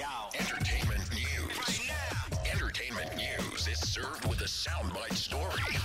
Entertainment news. Entertainment news is served with a soundbite story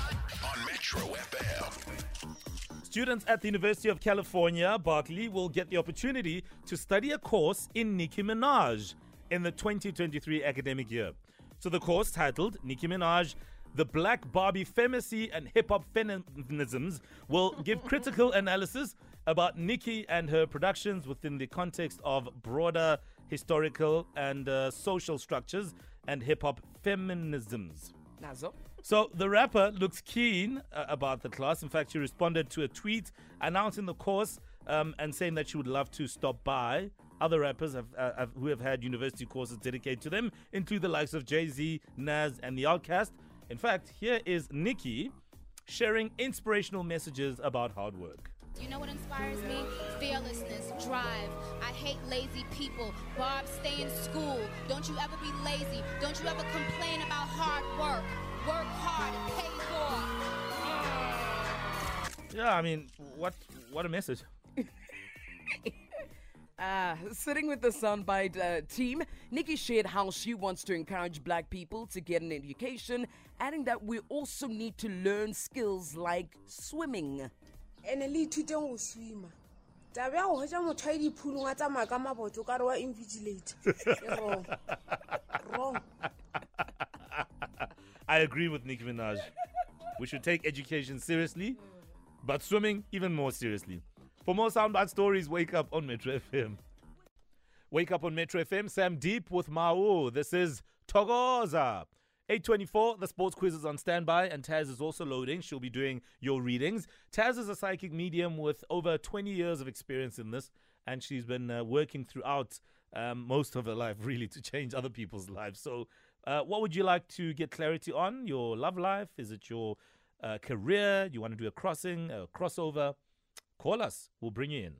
on Metro FM. Students at the University of California, Berkeley, will get the opportunity to study a course in Nicki Minaj in the 2023 academic year. So, the course titled Nicki Minaj the Black Barbie Femcee and Hip Hop Feminisms will give critical analysis about Nicki and her productions within the context of broader historical and uh, social structures and hip hop feminisms. Nazo. So the rapper looks keen uh, about the class. In fact, she responded to a tweet announcing the course um, and saying that she would love to stop by. Other rappers have, uh, have, who have had university courses dedicated to them include the likes of Jay Z, Nas, and The OutKast. In fact, here is Nicki sharing inspirational messages about hard work. You know what inspires me? Fearlessness, drive. I hate lazy people. Bob, stay in school. Don't you ever be lazy. Don't you ever complain about hard work. Work hard, pay for. Yeah, I mean, what what a message. Uh, sitting with the Soundbite uh, team, Nicki shared how she wants to encourage black people to get an education, adding that we also need to learn skills like swimming. ene le ithuteng go swima taba ya go motho diphulong a tsamaya ka maboto ka re wa wrong I agree with Nicki Minaj. We should take education seriously, but swimming even more seriously. For more soundbite stories, wake up on Metro FM. Wake up on Metro FM. Sam Deep with Mao. This is Togoza. 824, the sports quiz is on standby, and Taz is also loading. She'll be doing your readings. Taz is a psychic medium with over 20 years of experience in this, and she's been uh, working throughout um, most of her life, really, to change other people's lives. So, uh, what would you like to get clarity on? Your love life? Is it your uh, career? You want to do a crossing, a crossover? Call us. We'll bring you in.